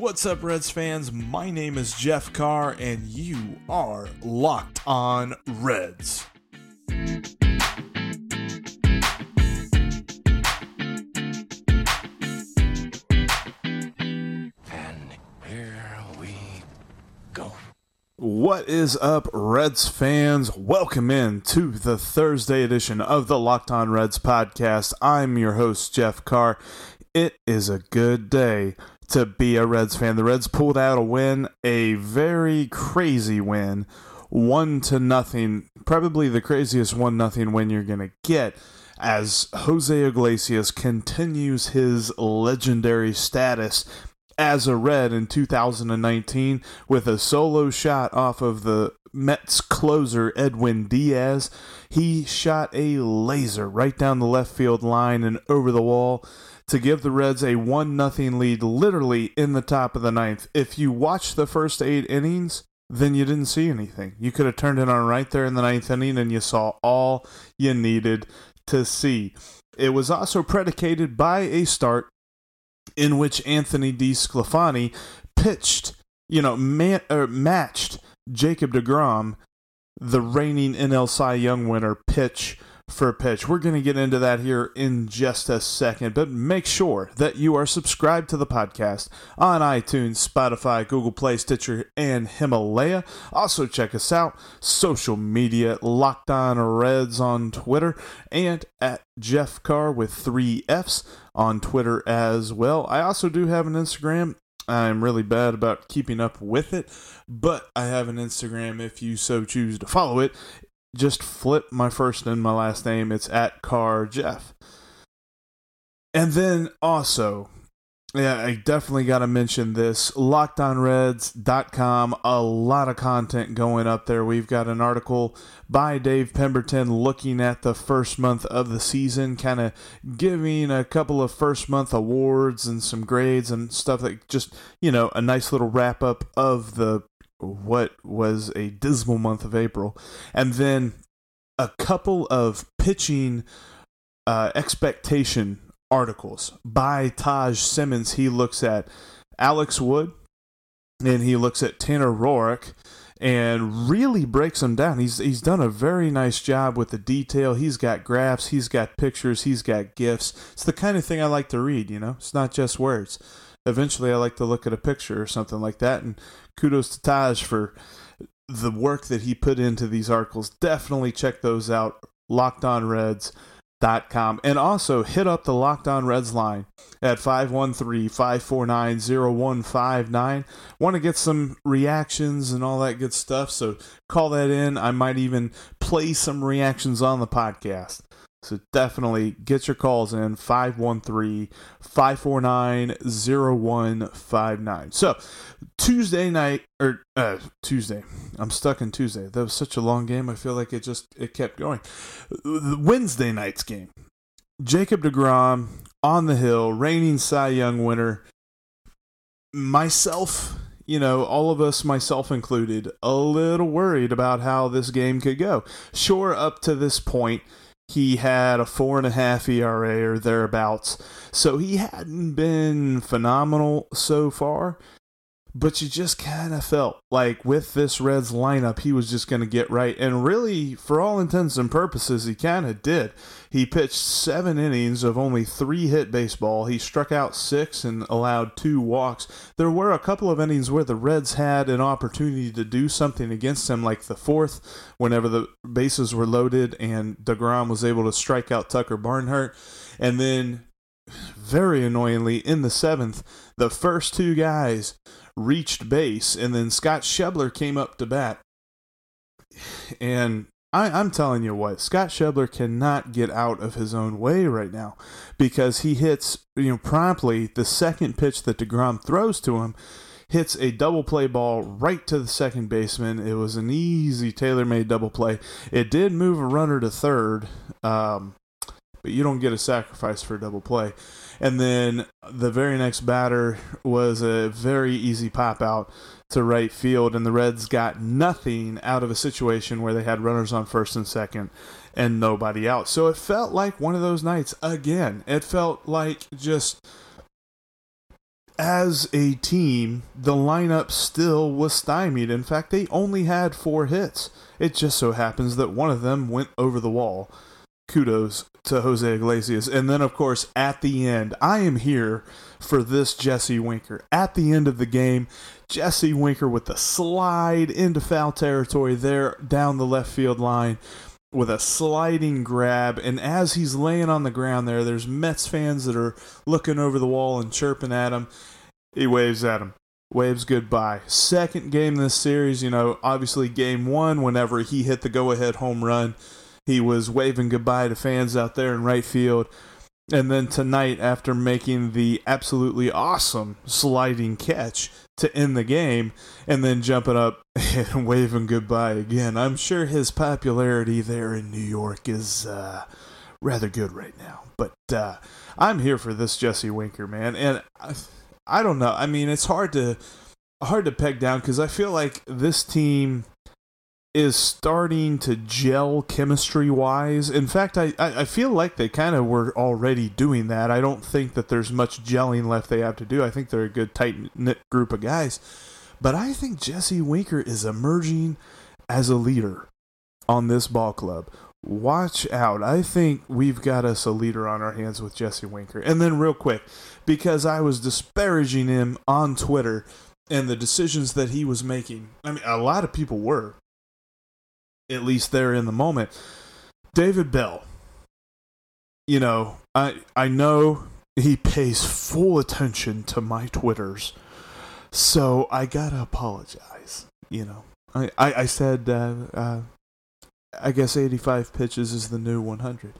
What's up, Reds fans? My name is Jeff Carr, and you are Locked On Reds. And here we go. What is up, Reds fans? Welcome in to the Thursday edition of the Locked On Reds podcast. I'm your host, Jeff Carr. It is a good day to be a Reds fan. The Reds pulled out a win, a very crazy win, one to nothing, probably the craziest one nothing win you're gonna get. As Jose Iglesias continues his legendary status as a Red in 2019 with a solo shot off of the Mets closer Edwin Diaz. He shot a laser right down the left field line and over the wall to give the Reds a 1 0 lead literally in the top of the ninth. If you watched the first eight innings, then you didn't see anything. You could have turned it on right there in the ninth inning and you saw all you needed to see. It was also predicated by a start in which Anthony D. DeSclafani pitched, you know, man, or er, matched Jacob DeGrom, the reigning NL Cy Young winner, pitch for a pitch. We're going to get into that here in just a second, but make sure that you are subscribed to the podcast on iTunes, Spotify, Google Play, Stitcher, and Himalaya. Also, check us out social media, Locked On Reds on Twitter, and at Jeff Carr with three F's on Twitter as well. I also do have an Instagram. I'm really bad about keeping up with it, but I have an Instagram if you so choose to follow it just flip my first and my last name. It's at Car Jeff. And then also, yeah, I definitely got to mention this lockedonreds.com. A lot of content going up there. We've got an article by Dave Pemberton looking at the first month of the season, kind of giving a couple of first month awards and some grades and stuff that just, you know, a nice little wrap up of the what was a dismal month of April, and then a couple of pitching uh, expectation articles by Taj Simmons. He looks at Alex Wood and he looks at Tanner Roark and really breaks them down. He's he's done a very nice job with the detail. He's got graphs, he's got pictures, he's got gifs. It's the kind of thing I like to read, you know. It's not just words. Eventually I like to look at a picture or something like that and kudos to Taj for the work that he put into these articles. Definitely check those out. LockedOnReds.com. And also hit up the Locked On Reds line at 513-549-0159. Want to get some reactions and all that good stuff, so call that in. I might even play some reactions on the podcast. So definitely get your calls in 513-549-0159. So Tuesday night or uh, Tuesday. I'm stuck in Tuesday. That was such a long game. I feel like it just it kept going. Wednesday night's game. Jacob DeGrom on the hill, reigning Cy Young winner. Myself, you know, all of us, myself included, a little worried about how this game could go. Sure, up to this point, he had a four and a half ERA or thereabouts. So he hadn't been phenomenal so far. But you just kind of felt like with this Reds lineup, he was just going to get right. And really, for all intents and purposes, he kind of did. He pitched seven innings of only three hit baseball. He struck out six and allowed two walks. There were a couple of innings where the Reds had an opportunity to do something against him, like the fourth, whenever the bases were loaded and DeGrom was able to strike out Tucker Barnhart. And then, very annoyingly, in the seventh, the first two guys reached base, and then Scott Schebler came up to bat. And I, I'm telling you what, Scott Schebler cannot get out of his own way right now because he hits, you know, promptly the second pitch that DeGrom throws to him. hits a double play ball right to the second baseman. It was an easy tailor made double play. It did move a runner to third, um, but you don't get a sacrifice for a double play. And then the very next batter was a very easy pop out to right field, and the Reds got nothing out of a situation where they had runners on first and second and nobody out. So it felt like one of those nights again. It felt like just as a team, the lineup still was stymied. In fact, they only had four hits. It just so happens that one of them went over the wall. Kudos to Jose Iglesias. And then, of course, at the end, I am here for this Jesse Winker. At the end of the game, Jesse Winker with the slide into foul territory there down the left field line with a sliding grab. And as he's laying on the ground there, there's Mets fans that are looking over the wall and chirping at him. He waves at him. Waves goodbye. Second game in this series, you know, obviously game one, whenever he hit the go ahead home run, he was waving goodbye to fans out there in right field. And then tonight, after making the absolutely awesome sliding catch to end the game, and then jumping up and waving goodbye again, I'm sure his popularity there in New York is uh, rather good right now. But uh, I'm here for this Jesse Winker, man. And I, I don't know. I mean, it's hard to hard to peg down because I feel like this team is starting to gel chemistry wise. In fact, I, I feel like they kind of were already doing that. I don't think that there's much gelling left they have to do. I think they're a good, tight knit group of guys. But I think Jesse Winker is emerging as a leader on this ball club. Watch out. I think we've got us a leader on our hands with Jesse Winker. And then, real quick, because I was disparaging him on Twitter and the decisions that he was making, I mean, a lot of people were at least there in the moment. David Bell, you know, I I know he pays full attention to my twitters, so I gotta apologize. You know, I I, I said uh, uh, I guess eighty five pitches is the new one hundred.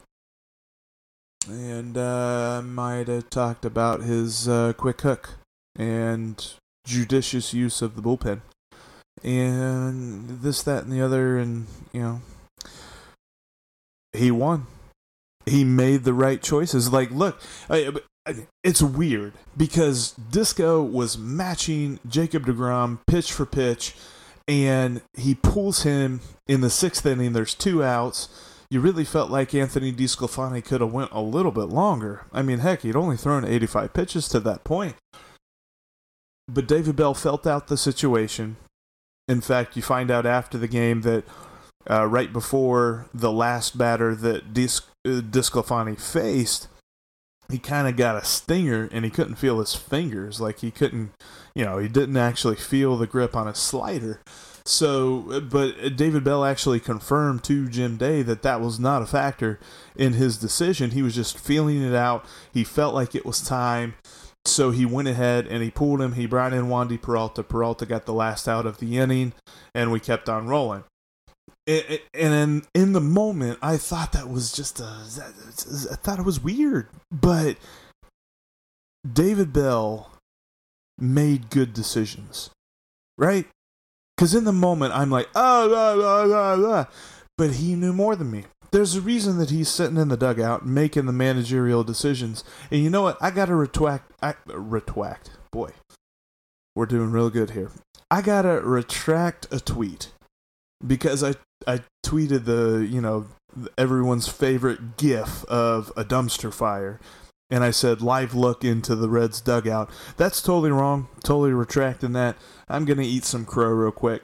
And uh, I might have talked about his uh, quick hook and judicious use of the bullpen and this, that, and the other, and you know, he won. He made the right choices. Like, look, it's weird because Disco was matching Jacob DeGrom pitch for pitch, and he pulls him in the sixth inning. There's two outs. You really felt like Anthony DeSclafani could have went a little bit longer. I mean, heck, he'd only thrown 85 pitches to that point. But David Bell felt out the situation. In fact, you find out after the game that uh, right before the last batter that Dis- uh, DeSclafani faced, he kind of got a stinger and he couldn't feel his fingers. Like he couldn't, you know, he didn't actually feel the grip on his slider. So, but David Bell actually confirmed to Jim Day that that was not a factor in his decision. He was just feeling it out. He felt like it was time. So he went ahead and he pulled him. He brought in Wandy Peralta. Peralta got the last out of the inning, and we kept on rolling. And in, in the moment, I thought that was just a, I thought it was weird. But David Bell made good decisions, right? Because in the moment, I'm like, oh, blah, blah, blah, blah. but he knew more than me. There's a reason that he's sitting in the dugout making the managerial decisions. And you know what? I got to retract. I, retract. Boy, we're doing real good here. I got to retract a tweet because I, I tweeted the, you know, everyone's favorite gif of a dumpster fire. And I said, live look into the Reds dugout. That's totally wrong. Totally retracting that. I'm going to eat some crow real quick.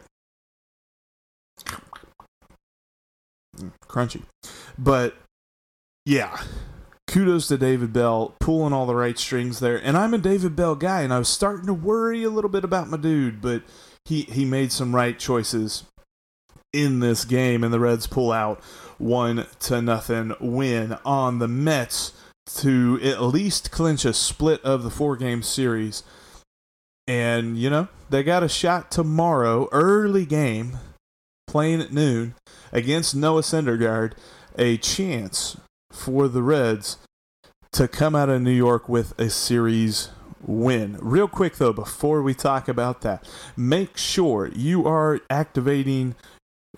Crunchy. But yeah, kudos to David Bell pulling all the right strings there. And I'm a David Bell guy, and I was starting to worry a little bit about my dude, but he he made some right choices in this game, and the Reds pull out one to nothing win on the Mets to at least clinch a split of the four game series. And you know they got a shot tomorrow, early game, playing at noon against Noah Syndergaard a chance for the Reds to come out of New York with a series win. Real quick though, before we talk about that, make sure you are activating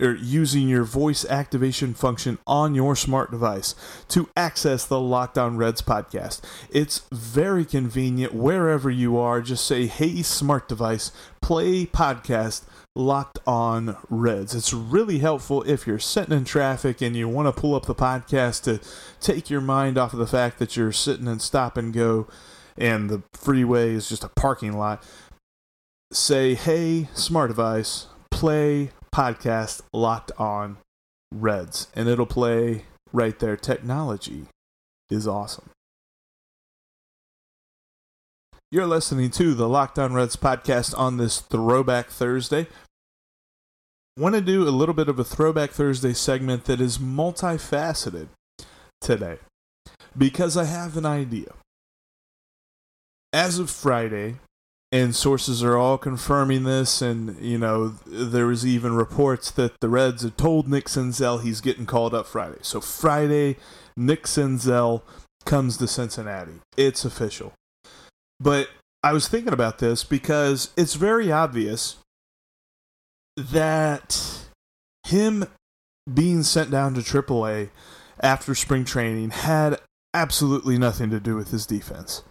or using your voice activation function on your smart device to access the Locked On Reds podcast. It's very convenient wherever you are. Just say, "Hey, smart device, play podcast." Locked on Reds. It's really helpful if you're sitting in traffic and you want to pull up the podcast to take your mind off of the fact that you're sitting in stop and go and the freeway is just a parking lot. Say, hey, smart device, play podcast Locked On Reds, and it'll play right there. Technology is awesome. You're listening to the Locked On Reds podcast on this Throwback Thursday. Want to do a little bit of a Throwback Thursday segment that is multifaceted today because I have an idea. As of Friday, and sources are all confirming this, and you know there was even reports that the Reds had told Nick Senzel he's getting called up Friday. So Friday, Nick Senzel comes to Cincinnati. It's official. But I was thinking about this because it's very obvious that him being sent down to AAA after spring training had absolutely nothing to do with his defense.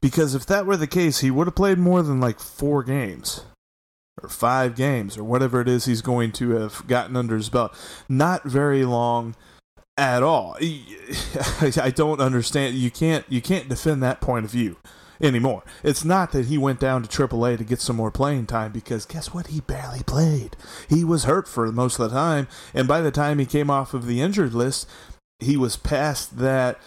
Because if that were the case, he would have played more than like four games or five games or whatever it is he's going to have gotten under his belt. Not very long at all. I don't understand. You can't you can't defend that point of view anymore. It's not that he went down to AAA to get some more playing time because guess what? He barely played. He was hurt for most of the time, and by the time he came off of the injured list, he was past that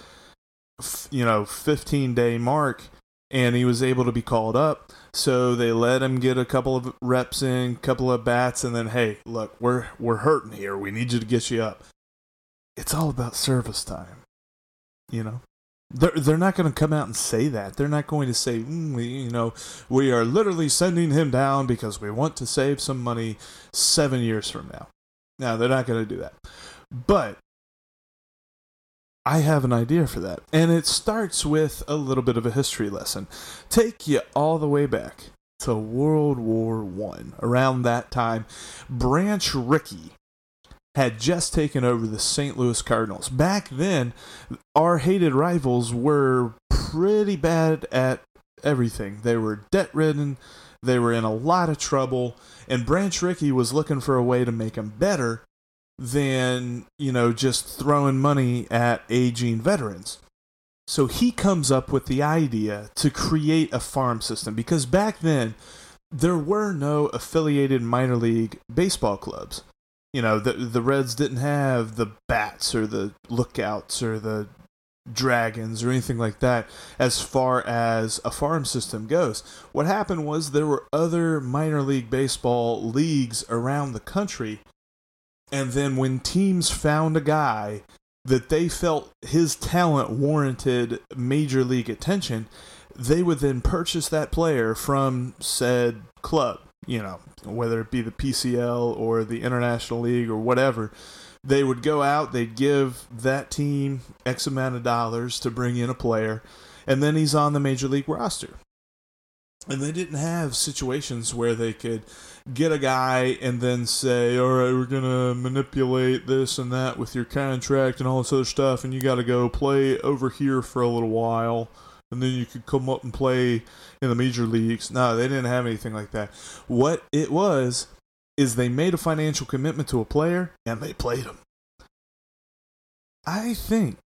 you know 15 day mark and he was able to be called up. So they let him get a couple of reps in, couple of bats, and then hey, look, we're we're hurting here. We need you to get you up. It's all about service time, you know. They're they're not going to come out and say that. They're not going to say, mm, we, you know, we are literally sending him down because we want to save some money seven years from now. No, they're not going to do that, but I have an idea for that. And it starts with a little bit of a history lesson. Take you all the way back to World War One. Around that time, Branch Rickey had just taken over the St. Louis Cardinals. Back then, our hated rivals were pretty bad at everything. They were debt ridden, they were in a lot of trouble, and Branch Rickey was looking for a way to make them better than, you know, just throwing money at aging veterans. So he comes up with the idea to create a farm system because back then there were no affiliated minor league baseball clubs. You know, the the Reds didn't have the bats or the lookouts or the dragons or anything like that as far as a farm system goes. What happened was there were other minor league baseball leagues around the country and then when teams found a guy that they felt his talent warranted major league attention, they would then purchase that player from said club, you know, whether it be the PCL or the International League or whatever. They would go out, they'd give that team X amount of dollars to bring in a player, and then he's on the major league roster. And they didn't have situations where they could get a guy and then say, all right, we're going to manipulate this and that with your contract and all this other stuff, and you got to go play over here for a little while, and then you could come up and play in the major leagues. No, they didn't have anything like that. What it was is they made a financial commitment to a player and they played him. I think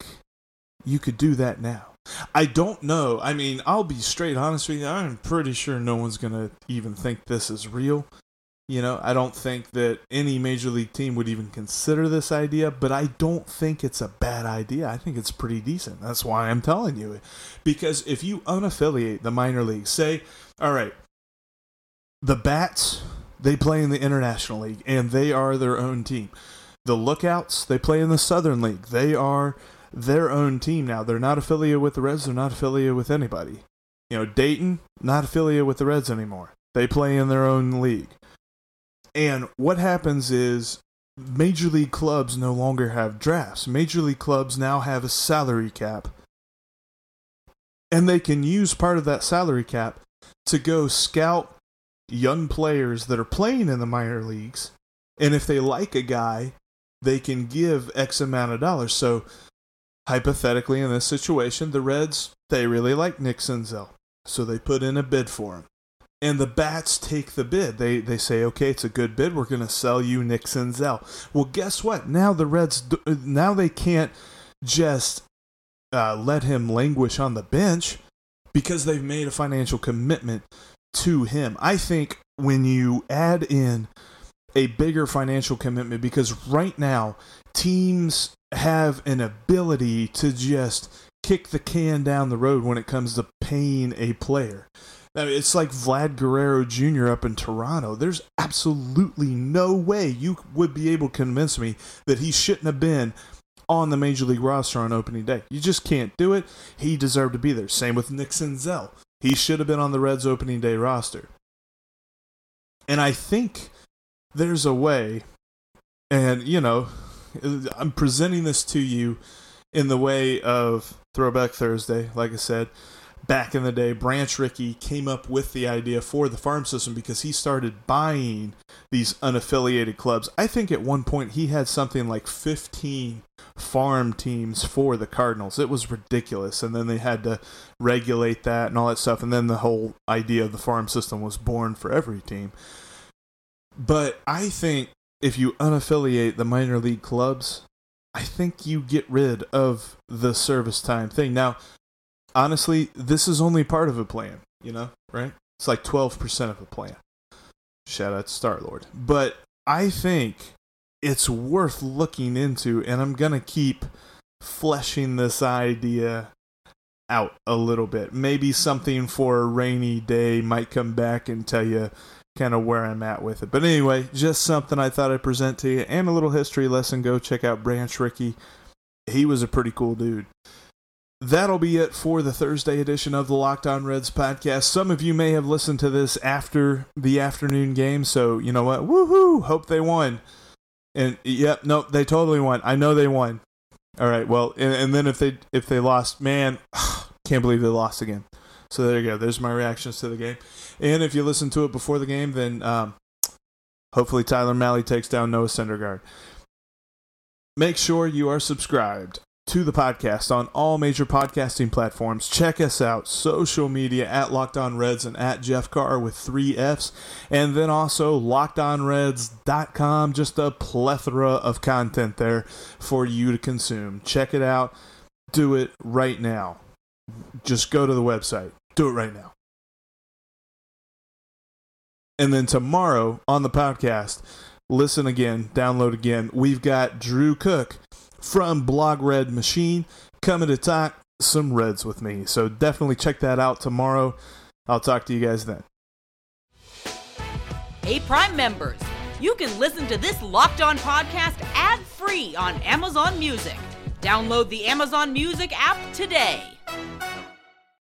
you could do that now. I don't know. I mean, I'll be straight honest with you. I'm pretty sure no one's going to even think this is real. You know, I don't think that any major league team would even consider this idea, but I don't think it's a bad idea. I think it's pretty decent. That's why I'm telling you. Because if you unaffiliate the minor league, say, all right, the Bats, they play in the International League and they are their own team. The Lookouts, they play in the Southern League. They are their own team now. They're not affiliated with the Reds, they're not affiliated with anybody. You know, Dayton, not affiliated with the Reds anymore. They play in their own league. And what happens is major league clubs no longer have drafts. Major league clubs now have a salary cap. And they can use part of that salary cap to go scout young players that are playing in the minor leagues. And if they like a guy, they can give X amount of dollars. So hypothetically in this situation, the Reds, they really like Nick Senzel. So they put in a bid for him. And the Bats take the bid. They they say, okay, it's a good bid. We're going to sell you Nick Senzel. Well, guess what? Now the Reds, now they can't just uh, let him languish on the bench because they've made a financial commitment to him. I think when you add in a bigger financial commitment, because right now teams have an ability to just kick the can down the road when it comes to paying a player. I mean, it's like Vlad Guerrero Jr. up in Toronto. There's absolutely no way you would be able to convince me that he shouldn't have been on the major league roster on opening day. You just can't do it. He deserved to be there. Same with Nick Senzel. He should have been on the Reds opening day roster. And I think there's a way, and you know, I'm presenting this to you in the way of Throwback Thursday, like I said back in the day, Branch Rickey came up with the idea for the farm system because he started buying these unaffiliated clubs. I think at one point he had something like 15 farm teams for the Cardinals. It was ridiculous. And then they had to regulate that and all that stuff. And then the whole idea of the farm system was born for every team. But I think if you unaffiliate the minor league clubs, I think you get rid of the service time thing. Now, honestly, this is only part of a plan, you know, right? It's like 12% of a plan. Shout out to Star Lord. But I think it's worth looking into, and I'm going to keep fleshing this idea out a little bit. Maybe something for a rainy day might come back and tell you kind of where I'm at with it. But anyway, just something I thought I'd present to you and a little history lesson. Go check out Branch Rickey. He was a pretty cool dude that'll be it for the Thursday edition of the Locked On Reds podcast. Some of you may have listened to this after the afternoon game, so you know what? Woohoo! Hope they won. And yep, no, they totally won. I know they won. All right, well, and, and then if they if they lost, man, can't believe they lost again. So there you go. There's my reactions to the game. And if you listen to it before the game, then um, hopefully Tyler Mahle takes down Noah Syndergaard. Make sure you are subscribed to the podcast on all major podcasting platforms. Check us out, social media at Locked On Reds and at Jeff Carr with three F's. And then also lockedonreds.com, just a plethora of content there for you to consume. Check it out. Do it right now. Just go to the website. Do it right now. And then tomorrow on the podcast, listen again, download again. We've got Drew Cook from Blog Red Machine coming to talk some Reds with me. So definitely check that out tomorrow. I'll talk to you guys then. Hey, Prime members, you can listen to this locked on podcast ad free on Amazon Music. Download the Amazon Music app today.